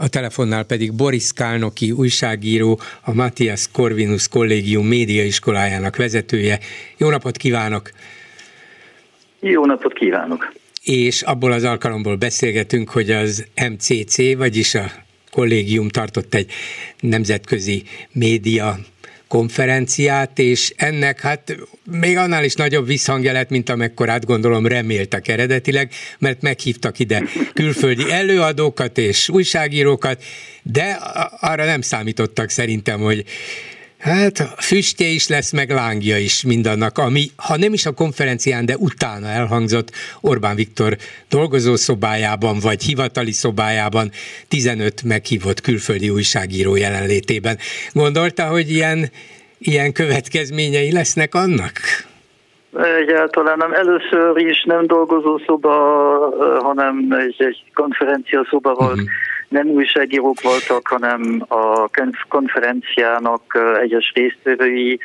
a telefonnál pedig Boris Kálnoki újságíró, a Matthias Corvinus Kollégium médiaiskolájának vezetője. Jó napot kívánok! Jó napot kívánok! És abból az alkalomból beszélgetünk, hogy az MCC, vagyis a kollégium tartott egy nemzetközi média konferenciát, és ennek hát még annál is nagyobb visszhangja lett, mint amekkorát gondolom reméltek eredetileg, mert meghívtak ide külföldi előadókat és újságírókat, de arra nem számítottak szerintem, hogy Hát füstje is lesz, meg lángja is mindannak, ami, ha nem is a konferencián, de utána elhangzott Orbán Viktor dolgozószobájában, vagy hivatali szobájában 15 meghívott külföldi újságíró jelenlétében. Gondolta, hogy ilyen, ilyen következményei lesznek annak? Egyáltalán nem. Először is nem dolgozószoba, hanem egy, egy konferencia szoba volt. Uh-huh nem újságírók voltak, hanem a konferenciának egyes résztvevői,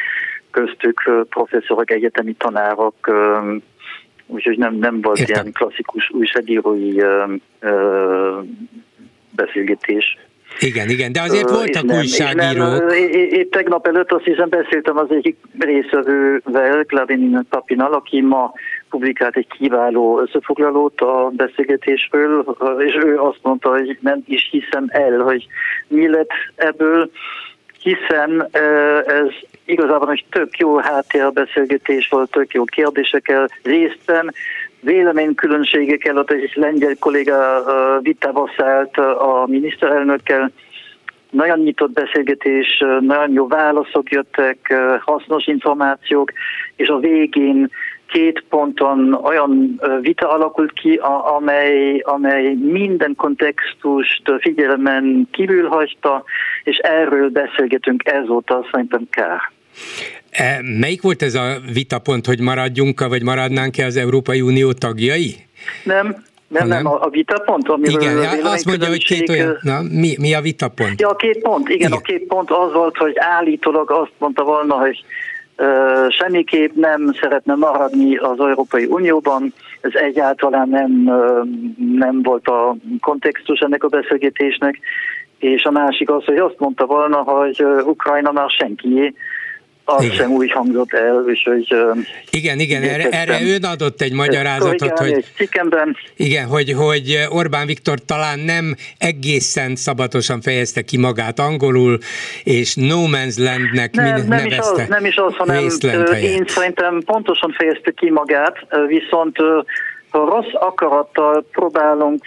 köztük professzorok, egyetemi tanárok, úgyhogy nem, nem volt Értem. ilyen klasszikus újságírói beszélgetés. Igen, igen, de azért voltak nem, újságírók. Nem, én tegnap előtt azt hiszem beszéltem az egyik részvevővel, Klavin Papinal, aki ma publikált egy kiváló összefoglalót a beszélgetésről, és ő azt mondta, hogy nem is hiszem el, hogy mi lett ebből, hiszen ez igazából egy tök jó háttérbeszélgetés volt, tök jó kérdésekkel részben, véleménykülönbségekkel, ott egy lengyel kolléga vitába szállt a miniszterelnökkel, nagyon nyitott beszélgetés, nagyon jó válaszok jöttek, hasznos információk, és a végén két ponton olyan vita alakult ki, amely, amely minden kontextust figyelmen kívül hagyta, és erről beszélgetünk ezóta szerintem kár. E, melyik volt ez a vitapont, hogy maradjunk vagy maradnánk-e az Európai Unió tagjai? Nem, nem, nem, a, a vitapont, amiről Igen, ja, azt mondja, hogy két olyan, na, mi, mi a vitapont? Ja, a két pont, igen, igen, a két pont az volt, hogy állítólag azt mondta volna, hogy semmiképp nem szeretne maradni az Európai Unióban, ez egyáltalán nem, nem volt a kontextus ennek a beszélgetésnek, és a másik az, hogy azt mondta volna, hogy Ukrajna már senkié, az igen. sem úgy hangzott el, úgyhogy... Igen, igen, erre, erre ön adott egy magyarázatot, hogy, egy igen, hogy, hogy Orbán Viktor talán nem egészen szabatosan fejezte ki magát angolul, és no man's landnek nem, nem nevezte. Is az, nem is az, hanem én szerintem pontosan fejezte ki magát, viszont ha rossz akarattal próbálunk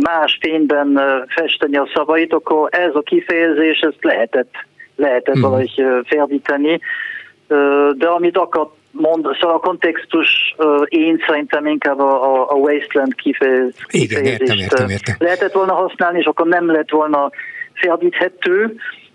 más fényben festeni a szavait, akkor ez a kifejezés, ezt lehetett lehetett hmm. valahogy ferdíteni, de amit akar mond, szóval a kontextus én szerintem inkább a, a, a wasteland kifejezést Igen, értem, értem, értem. lehetett volna használni, és akkor nem lett volna ferdíthető,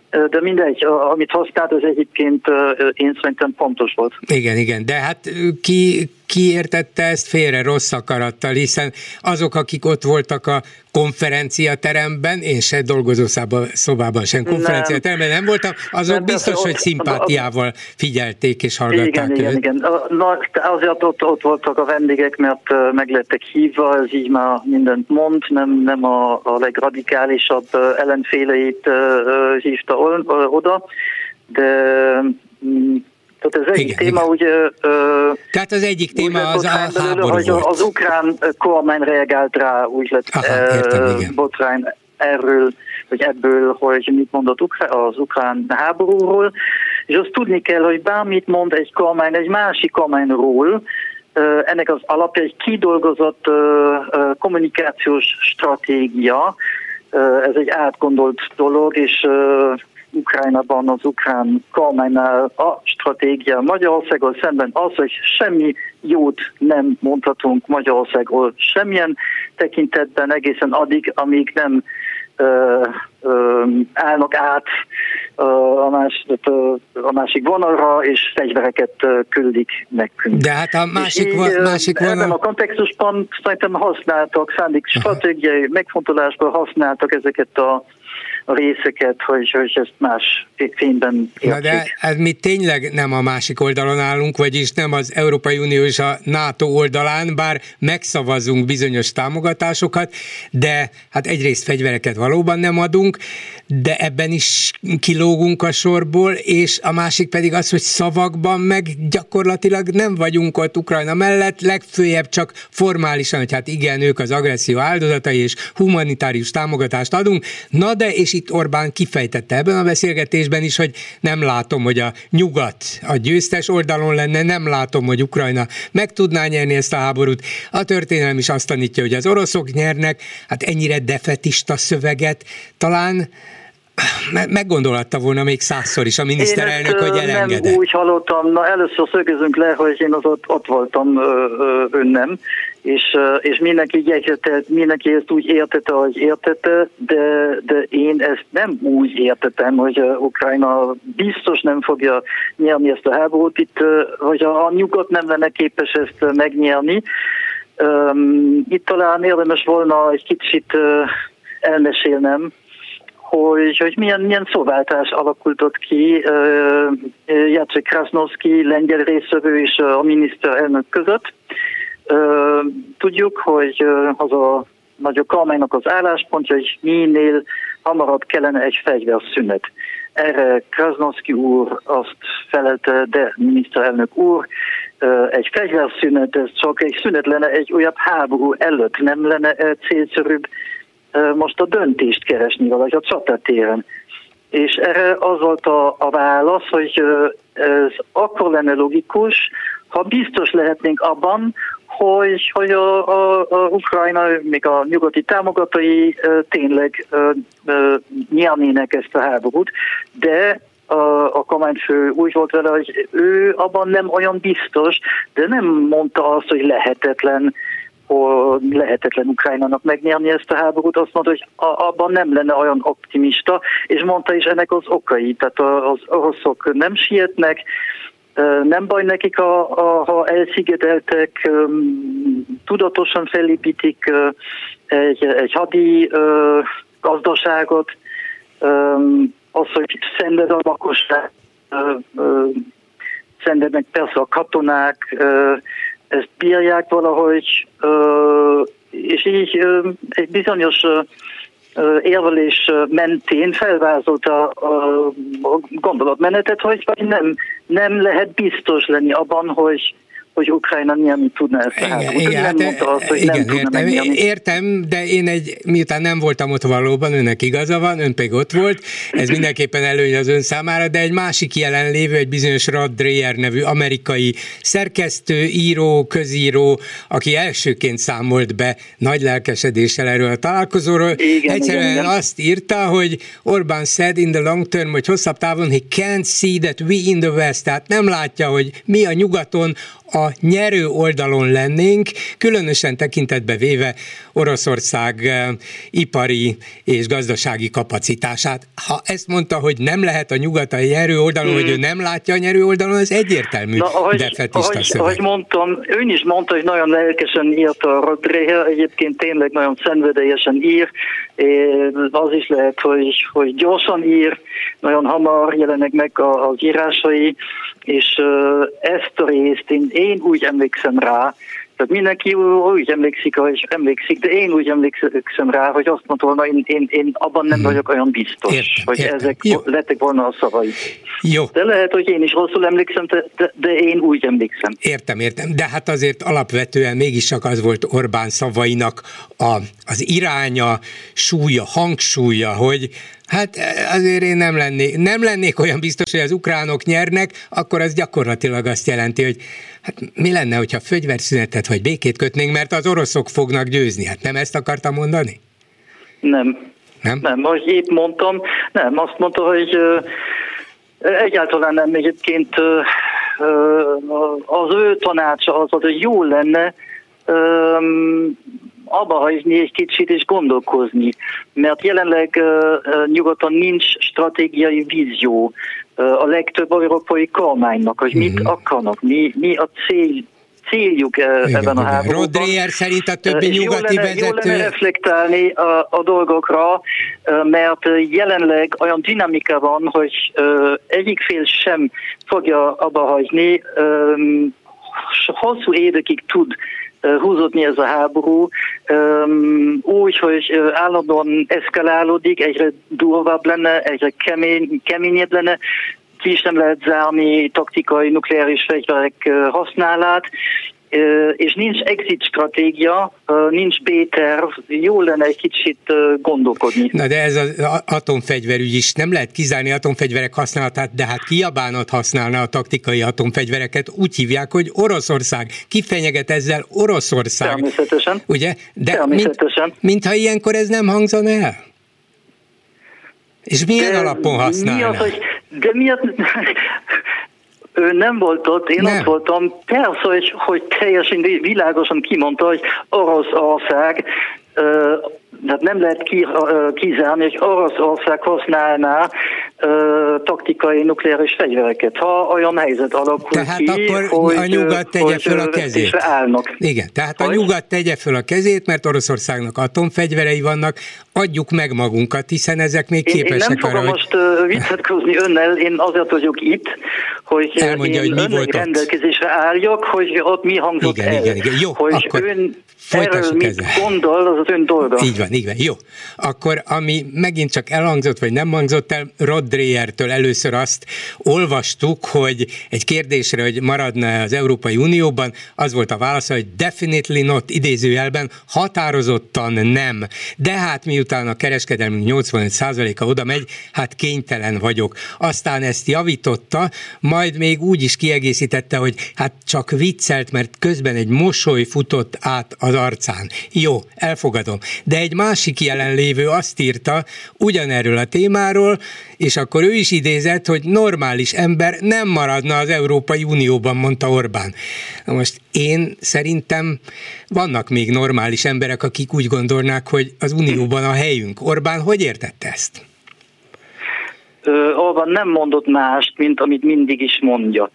de mindegy, amit használt, az egyébként én szerintem pontos volt. Igen, igen, de hát ki, ki értette ezt félre rossz akarattal, hiszen azok, akik ott voltak a konferenciateremben, én se dolgozószában, szobában sem konferenciateremben nem voltam, azok nem, biztos, hogy szimpátiával figyelték és hallgatták Igen, őt. igen, igen. Na, azért ott, ott voltak a vendégek, mert meg lettek hívva, ez így már mindent mond, nem, nem a, a legradikálisabb ellenféleit hívta oda, de mm, tehát az egyik Igen, téma Igen. ugye... Ö, Tehát az egyik téma az a háború hogy volt. Az ukrán kormány reagált rá, úgy lett Aha, értem, igen. botrány erről, vagy ebből, hogy mit mondott az ukrán háborúról, és azt tudni kell, hogy bármit mond egy kormány egy másik kormányról, ennek az alapja egy kidolgozott kommunikációs stratégia, ez egy átgondolt dolog, és Ukrajnában az ukrán kormánynál a stratégia Magyarországgal szemben az, hogy semmi jót nem mondhatunk Magyarországról semmilyen tekintetben egészen addig, amíg nem ö, ö, állnak át a, más, a másik vonalra, és fegyvereket küldik nekünk. De hát a másik, így, vo- másik vonal... Ebben a kontextusban szerintem használtak, szándék stratégiai megfontolásból használtak ezeket a részeket, hogy, hogy ezt más fényben értsük. Na de ez mi tényleg nem a másik oldalon állunk, vagyis nem az Európai Unió és a NATO oldalán, bár megszavazunk bizonyos támogatásokat, de hát egyrészt fegyvereket valóban nem adunk, de ebben is kilógunk a sorból, és a másik pedig az, hogy szavakban meg gyakorlatilag nem vagyunk ott Ukrajna mellett, legfőjebb csak formálisan, hogy hát igen, ők az agresszió áldozatai, és humanitárius támogatást adunk. Na de, és itt Orbán kifejtette ebben a beszélgetésben is, hogy nem látom, hogy a nyugat a győztes oldalon lenne, nem látom, hogy Ukrajna meg tudná nyerni ezt a háborút. A történelem is azt tanítja, hogy az oroszok nyernek, hát ennyire defetista szöveget talán meggondolhatta volna még százszor is a miniszterelnök, hogy elengedett. Nem úgy hallottam, na először szögezünk le, hogy én az ott, ott voltam önnem, és, és mindenki jegyzetett, mindenki ezt úgy értette, hogy értette, de, de én ezt nem úgy értettem, hogy Ukrajna biztos nem fogja nyerni ezt a háborút, itt, hogy a nyugat nem lenne képes ezt megnyerni. Itt talán érdemes volna egy kicsit elmesélnem, hogy, hogy milyen, milyen szóváltás alakult ott ki Jacek Krasnowski, lengyel részvevő és a miniszterelnök között. Tudjuk, hogy az a nagy kormánynak az álláspontja, hogy minél hamarabb kellene egy fegyverszünet. Erre Krasnowski úr azt felelte, de miniszterelnök úr, egy fegyverszünet, ez csak egy szünet lenne egy újabb háború előtt, nem lenne célszerűbb most a döntést keresni valahogy a csatatéren. És erre az volt a, a válasz, hogy ez akkor lenne logikus, ha biztos lehetnénk abban, hogy, hogy a, a, a Ukrajna, még a nyugati támogatói tényleg nyernének ezt a háborút, de a, a kormányfő úgy volt vele, hogy ő abban nem olyan biztos, de nem mondta azt, hogy lehetetlen hogy lehetetlen Ukrajnának megnyerni ezt a háborút, azt mondta, hogy abban nem lenne olyan optimista, és mondta is ennek az okai. Tehát az oroszok nem sietnek, nem baj nekik, ha elszigeteltek, tudatosan felépítik egy, egy hadi gazdaságot, az, hogy szenved a lakosság, szenvednek persze a katonák, ezt bírják valahogy, és így egy bizonyos érvelés mentén felvázolta a gondolatmenetet, hogy nem, nem lehet biztos lenni abban, hogy hogy Ukrajna nyerni tudna ezt a háborút. Igen, hát, mondta azt, hogy igen, nem értem, értem, de én egy, miután nem voltam ott valóban, önnek igaza van, ön pedig ott volt, ez mindenképpen előny az ön számára, de egy másik jelenlévő, egy bizonyos Rod Dreyer nevű amerikai szerkesztő, író, közíró, aki elsőként számolt be nagy lelkesedéssel erről a találkozóról, igen, egyszerűen igen, igen. azt írta, hogy Orbán said in the long term, hogy hosszabb távon he can't see that we in the West, tehát nem látja, hogy mi a nyugaton a nyerő oldalon lennénk, különösen tekintetbe véve Oroszország eh, ipari és gazdasági kapacitását. Ha ezt mondta, hogy nem lehet a nyugat a nyerő oldalon, hmm. hogy ő nem látja a nyerő oldalon, az egyértelmű Na, ahogy, defetista ahogy, szöveg. ahogy mondtam, ön is mondta, hogy nagyon lelkesen írta a Rodrehe, egyébként tényleg nagyon szenvedélyesen ír, az is lehet, hogy, hogy gyorsan ír, nagyon hamar jelenek meg az írásai, és ezt a részt én, én úgy emlékszem rá, tehát mindenki úgy emlékszik, hogy emlékszik, de én úgy emlékszem rá, hogy azt mondta volna, én, én, én abban nem hmm. vagyok olyan biztos, értem, hogy értem. ezek Jó. lettek volna a szavai. Jó. De lehet, hogy én is rosszul emlékszem, de, de, de én úgy emlékszem. Értem, értem. De hát azért alapvetően mégis csak az volt Orbán szavainak a, az iránya, súlya, hangsúlya, hogy Hát eh, azért én nem lennék, nem lennék olyan biztos, hogy az ukránok nyernek, akkor az gyakorlatilag azt jelenti, hogy hát mi lenne, hogyha fegyverszünetet vagy békét kötnénk, mert az oroszok fognak győzni. Hát nem ezt akartam mondani? Nem. Nem? Nem, most épp mondtam, nem, azt mondta, hogy egyáltalán nem egyébként az ő tanácsa az, hogy jó lenne abba hagyni egy kicsit és gondolkozni, mert jelenleg nyugaton nincs stratégiai vízió a legtöbb európai kormánynak, hogy mit uh-huh. akarnak, mi, mi a cél céljuk igen, ebben a háborúban. Rodrier szerint a többi nyugati jó lenne, vezető... Jó lenne reflektálni a, a dolgokra, mert jelenleg olyan dinamika van, hogy egyik fél sem fogja abba hagyni, hosszú évekig tud húzódni ez a háború, úgy, hogy állandóan eszkalálódik, egyre durvább lenne, egyre kemény, keményebb lenne, ki is nem lehet zárni taktikai nukleáris fegyverek használat, és nincs exit stratégia, nincs B-terv, jó lenne egy kicsit gondolkodni. Na de ez az atomfegyverügy is, nem lehet kizárni atomfegyverek használatát, de hát kiabánat használna a taktikai atomfegyvereket, úgy hívják, hogy Oroszország. Ki fenyeget ezzel Oroszország? Természetesen. Ugye? De Természetesen. Mint, mintha ilyenkor ez nem hangzana el? És milyen de alapon használna? Mi az, hogy, de miért ő nem volt ott, én nem. ott voltam. Persze, hogy, hogy teljesen világosan kimondta, hogy Oroszország tehát nem lehet kizárni, hogy Oroszország használná taktikai nukleáris fegyvereket, ha olyan helyzet alakul tehát ki, akkor hogy, a nyugat tegye hogy, föl a kezét. Állnak. Igen, tehát hogy? a nyugat tegye föl a kezét, mert Oroszországnak atomfegyverei vannak, adjuk meg magunkat, hiszen ezek még én, képesek én nem arra, fogom hogy... most vitatkozni önnel, én azért vagyok itt, hogy Elmondja, én hogy mi volt rendelkezésre álljak, hogy ott mi hangzott igen, el. Igen, igen, jó, hogy akkor ön erről mit ezzel. gondol, az az ön dolga. Így van, így van, jó. Akkor ami megint csak elhangzott, vagy nem hangzott el, Rod Dreyer-től először azt olvastuk, hogy egy kérdésre, hogy maradna az Európai Unióban, az volt a válasz, hogy definitely not idézőjelben, határozottan nem. De hát miután a kereskedelmünk 85%-a oda megy, hát kénytelen vagyok. Aztán ezt javította, majd még úgy is kiegészítette, hogy hát csak viccelt, mert közben egy mosoly futott át az arcán. Jó, elfogadom. De egy másik jelenlévő azt írta ugyanerről a témáról, és akkor ő is idézett, hogy normális ember nem maradna az Európai Unióban, mondta Orbán. Na most én szerintem vannak még normális emberek, akik úgy gondolnák, hogy az Unióban a helyünk. Orbán hogy értette ezt? Orbán nem mondott mást, mint amit mindig is mondja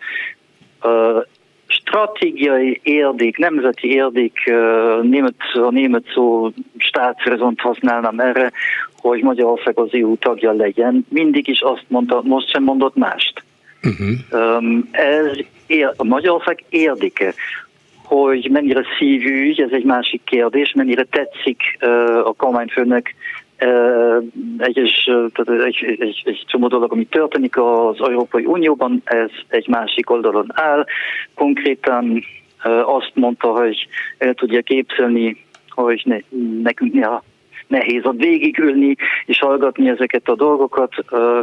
stratégiai érdék, nemzeti érdék, német, a német szó staatsrezont használnám erre, hogy Magyarország az EU tagja legyen. Mindig is azt mondta, most sem mondott mást. Uh-huh. Ez a Magyarország érdeke hogy mennyire szívügy, ez egy másik kérdés, mennyire tetszik a kormányfőnek egyes, tehát egy, egy, egy csomó dolog, ami történik az Európai Unióban, ez egy másik oldalon áll. Konkrétan azt mondta, hogy el tudja képzelni, hogy ne, nekünk néha nehéz ott végigülni és hallgatni ezeket a dolgokat.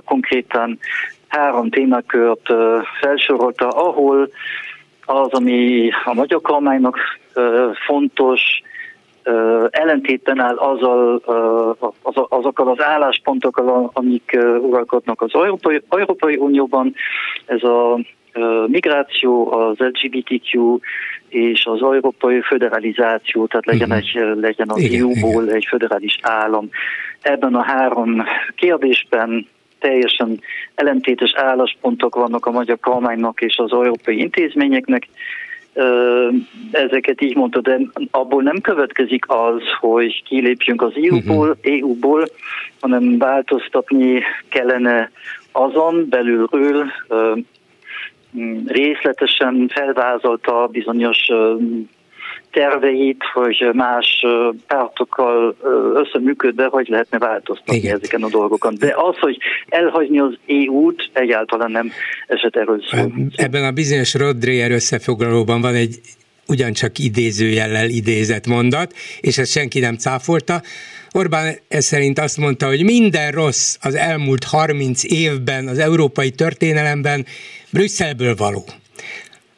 Konkrétan három témakört felsorolta, ahol az, ami a magyar kormánynak fontos, ellentétben áll azzal, az, azokkal az álláspontokkal, amik uralkodnak az Európai, Európai Unióban. Ez a migráció, az LGBTQ és az európai föderalizáció, tehát legyen, egy, legyen az EU-ból egy föderális állam. Ebben a három kérdésben teljesen ellentétes álláspontok vannak a magyar kormánynak és az európai intézményeknek ezeket így mondta, de abból nem következik az, hogy kilépjünk az EU-ból. EU-ból hanem változtatni kellene azon belülről részletesen felvázolta bizonyos terveit, hogy más pártokkal összeműködve, hogy lehetne változtatni Igen. ezeken a dolgokon. De az, hogy elhagyni az EU-t, egyáltalán nem eset erről szó. Ebben a bizonyos Rodrier összefoglalóban van egy ugyancsak idézőjellel idézett mondat, és ezt senki nem cáfolta. Orbán ez szerint azt mondta, hogy minden rossz az elmúlt 30 évben az európai történelemben Brüsszelből való.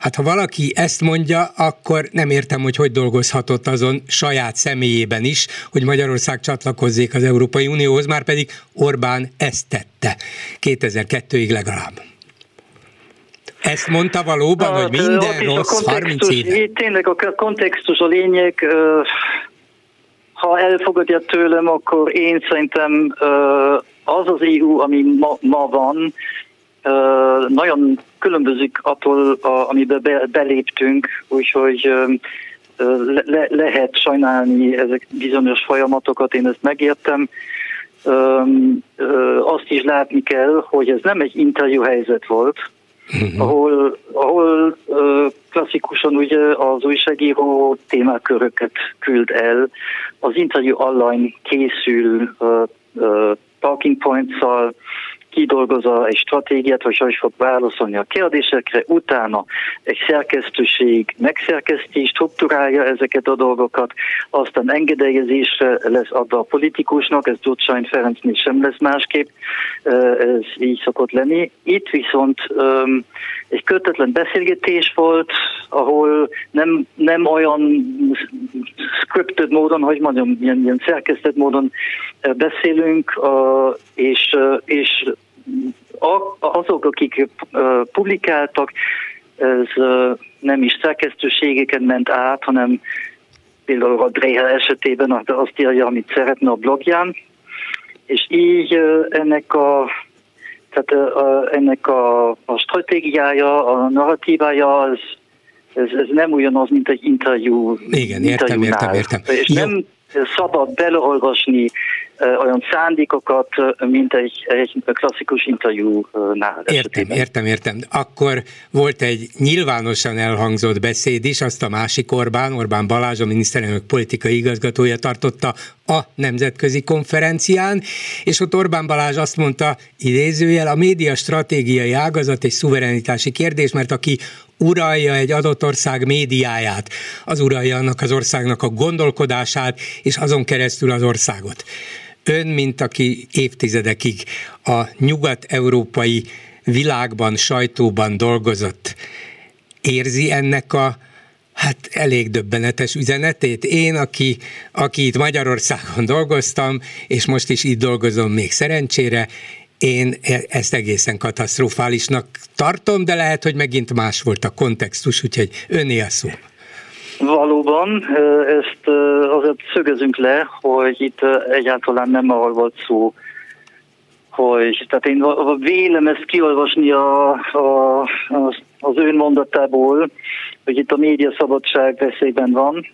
Hát ha valaki ezt mondja, akkor nem értem, hogy hogy dolgozhatott azon saját személyében is, hogy Magyarország csatlakozzék az Európai Unióhoz, már pedig Orbán ezt tette 2002-ig legalább. Ezt mondta valóban, hát, hogy minden rossz 30 éve? Tényleg a kontextus a lényeg, ha elfogadja tőlem, akkor én szerintem az az EU, ami ma, ma van, nagyon különbözik attól, a, amiben be, beléptünk, úgyhogy le, le, lehet sajnálni ezek bizonyos folyamatokat, én ezt megértem. Ö, azt is látni kell, hogy ez nem egy interjú helyzet volt, uh-huh. ahol, ahol ö, klasszikusan ugye az újságíró témaköröket küld el, az interjú online készül ö, ö, talking points-szal, kidolgozza egy stratégiát, hogy hogy fog válaszolni a kérdésekre, utána egy szerkesztőség megszerkeszti, struktúrálja ezeket a dolgokat, aztán engedélyezésre lesz adva a politikusnak, ez Gyurcsány Ferencnél sem lesz másképp, ez így szokott lenni. Itt viszont egy kötetlen beszélgetés volt, ahol nem, nem olyan scripted módon, hogy mondjam, ilyen, ilyen szerkesztett módon beszélünk, és, és azok, akik publikáltak, ez nem is szerkesztőségeken ment át, hanem például a Dreher esetében azt írja, amit szeretne a blogján, és így ennek a tehát ennek a, a stratégiája, a narratívája az ez, ez nem ugyanaz, mint egy interjú. Igen, értem, értem, értem. És Jó. nem szabad beleolvasni olyan szándékokat, mint egy, egy klasszikus interjúnál. Értem, értem, értem. Akkor volt egy nyilvánosan elhangzott beszéd is, azt a másik Orbán, Orbán Balázs, a miniszterelnök politikai igazgatója tartotta a nemzetközi konferencián, és ott Orbán Balázs azt mondta, idézőjel, a média stratégiai ágazat egy szuverenitási kérdés, mert aki uralja egy adott ország médiáját, az uralja annak az országnak a gondolkodását, és azon keresztül az országot. Ön, mint aki évtizedekig a nyugat-európai világban, sajtóban dolgozott, érzi ennek a hát elég döbbenetes üzenetét. Én, aki, aki itt Magyarországon dolgoztam, és most is itt dolgozom még szerencsére, én ezt egészen katasztrofálisnak tartom, de lehet, hogy megint más volt a kontextus, úgyhogy öné a szó. Valóban, ezt azért szögezünk le, hogy itt egyáltalán nem arról volt szó, hogy, tehát én vélem ezt kiolvasni a, a, az ön mondatából, hogy itt a média szabadság veszélyben van,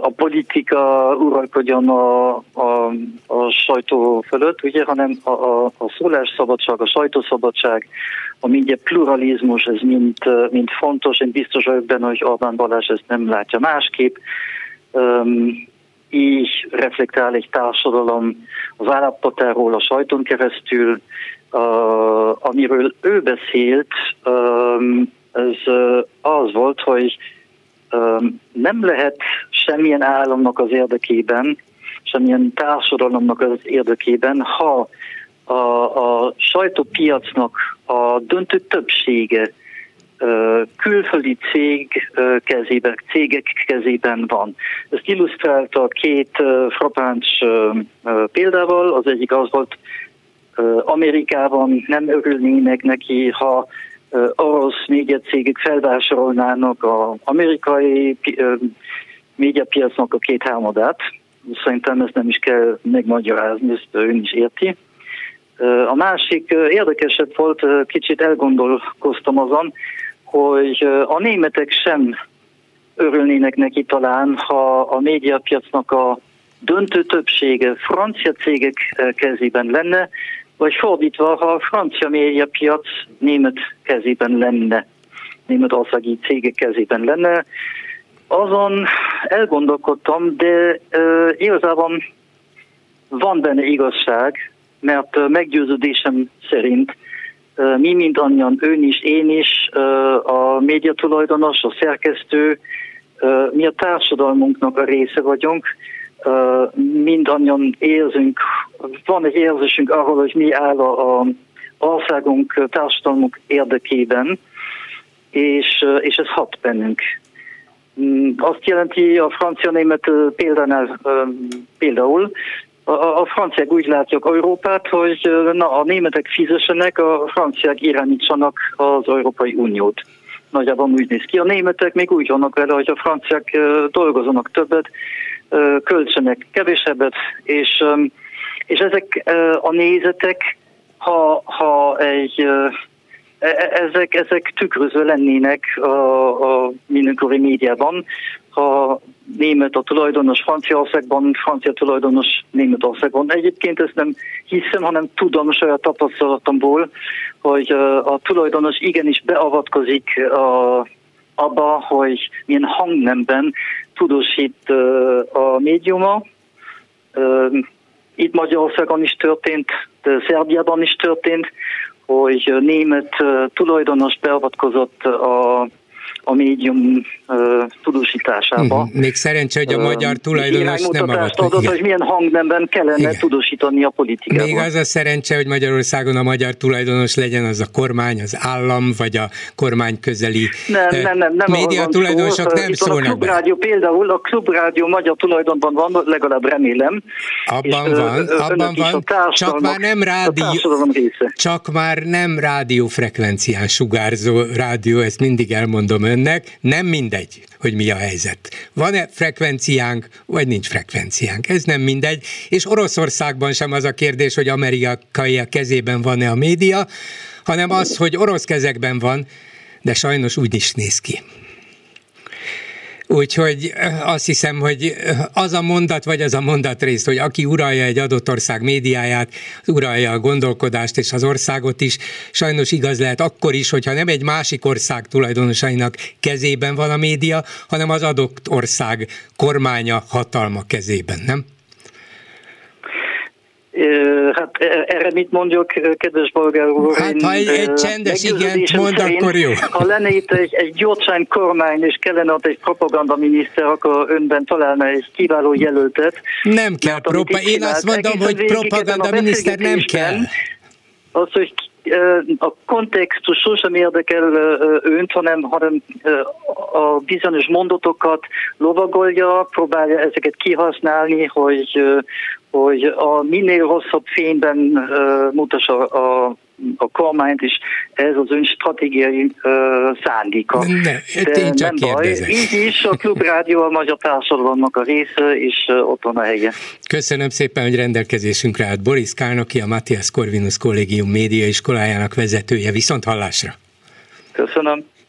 a politika uralkodjon a, a, a sajtó fölött, ugye, hanem a, a, a szólásszabadság, a sajtószabadság, a média pluralizmus, ez mind, mind fontos. Én biztos vagyok benne, hogy Orbán Balázs ezt nem látja másképp. Um, így reflektál egy társadalom az állapotáról a sajton keresztül, uh, amiről ő beszélt, um, ez uh, az volt, hogy nem lehet semmilyen államnak az érdekében, semmilyen társadalomnak az érdekében, ha a, a sajtópiacnak a döntő többsége külföldi cég kezében, cégek kezében van. Ezt illusztrálta két frappáns példával. Az egyik az volt, Amerikában nem örülnének neki, ha orosz médiacégek felvásárolnának az amerikai médiapiacnak a két hámadát. Szerintem ezt nem is kell megmagyarázni, ezt ön is érti. A másik érdekesebb volt, kicsit elgondolkoztam azon, hogy a németek sem örülnének neki talán, ha a médiapiacnak a döntő többsége francia cégek kezében lenne, vagy fordítva, ha a francia médiapiac német kezében lenne, németországi cégek kezében lenne, azon elgondolkodtam, de uh, igazából van benne igazság, mert uh, meggyőződésem szerint uh, mi mindannyian, ön is, én is, uh, a médiatulajdonos, a szerkesztő, uh, mi a társadalmunknak a része vagyunk, mindannyian érzünk, van egy érzésünk arról, hogy mi áll a, országunk, társadalmunk érdekében, és, és ez hat bennünk. Mm, azt jelenti a francia-német példánál például, a, a franciák úgy látják Európát, hogy na, a németek fizessenek, a franciák irányítsanak az Európai Uniót. Nagyjából úgy néz ki. A németek még úgy vannak vele, hogy a franciák dolgozanak többet, költsenek kevésebbet, és, és ezek a nézetek, ha, ha egy e, e, ezek, ezek tükrözve lennének a, a mindenkori médiában, ha német a tulajdonos Franciaországban, francia tulajdonos Németországban. Egyébként ezt nem hiszem, hanem tudom saját tapasztalatomból, hogy a tulajdonos igenis beavatkozik a, abba, hogy milyen hangnemben tudósít a médiuma. Itt Magyarországon is történt, de Szerbiában is történt, hogy német tulajdonos beavatkozott a a médium uh, tudósításába. Uh, még szerencsé, hogy a magyar tulajdonos nem adott, adott hogy milyen hangnemben kellene Igen. tudósítani a politikát. Még az a szerencse, hogy Magyarországon a magyar tulajdonos legyen az a kormány, az állam, vagy a kormány közeli nem, nem, nem, nem média tulajdonosok nem Itt szólnak a klubrádió be. például, a klubrádió magyar tulajdonban van, legalább remélem. Abban és, van, abban van, csak már nem rádió, csak már nem rádiófrekvencián sugárzó rádió, ezt mindig elmondom önnek, nem mindegy, hogy mi a helyzet. Van-e frekvenciánk, vagy nincs frekvenciánk. Ez nem mindegy. És Oroszországban sem az a kérdés, hogy amerikai a kezében van-e a média, hanem az, hogy orosz kezekben van, de sajnos úgy is néz ki. Úgyhogy azt hiszem, hogy az a mondat, vagy az a mondatrész, hogy aki uralja egy adott ország médiáját, uralja a gondolkodást és az országot is, sajnos igaz lehet akkor is, hogyha nem egy másik ország tulajdonosainak kezében van a média, hanem az adott ország kormánya, hatalma kezében, nem? Hát e, erre mit mondjuk, kedves bolgár úr? Hát ha egy, egy csendes igent mond, szerint, akkor jó. Ha lenne itt egy, egy gyorsány kormány, és kellene ott egy propaganda miniszter, akkor önben találna egy kiváló jelöltet. Nem kell propaganda. Én azt mondom, hogy propaganda miniszter nem kell. Az, hogy a kontextus sosem érdekel önt, hanem, hanem a bizonyos mondatokat lovagolja, próbálja ezeket kihasználni, hogy, hogy a minél rosszabb fényben mutassa a a kormányt is, ez az ön stratégiai uh, szándéka. Ne, De nem baj, így is a Klubrádió a magyar társadalomnak a része, és uh, ott van a helye. Köszönöm szépen, hogy rendelkezésünkre állt Boris Kálnoki, a Matthias Corvinus Kollégium média iskolájának vezetője. Viszont hallásra! Köszönöm.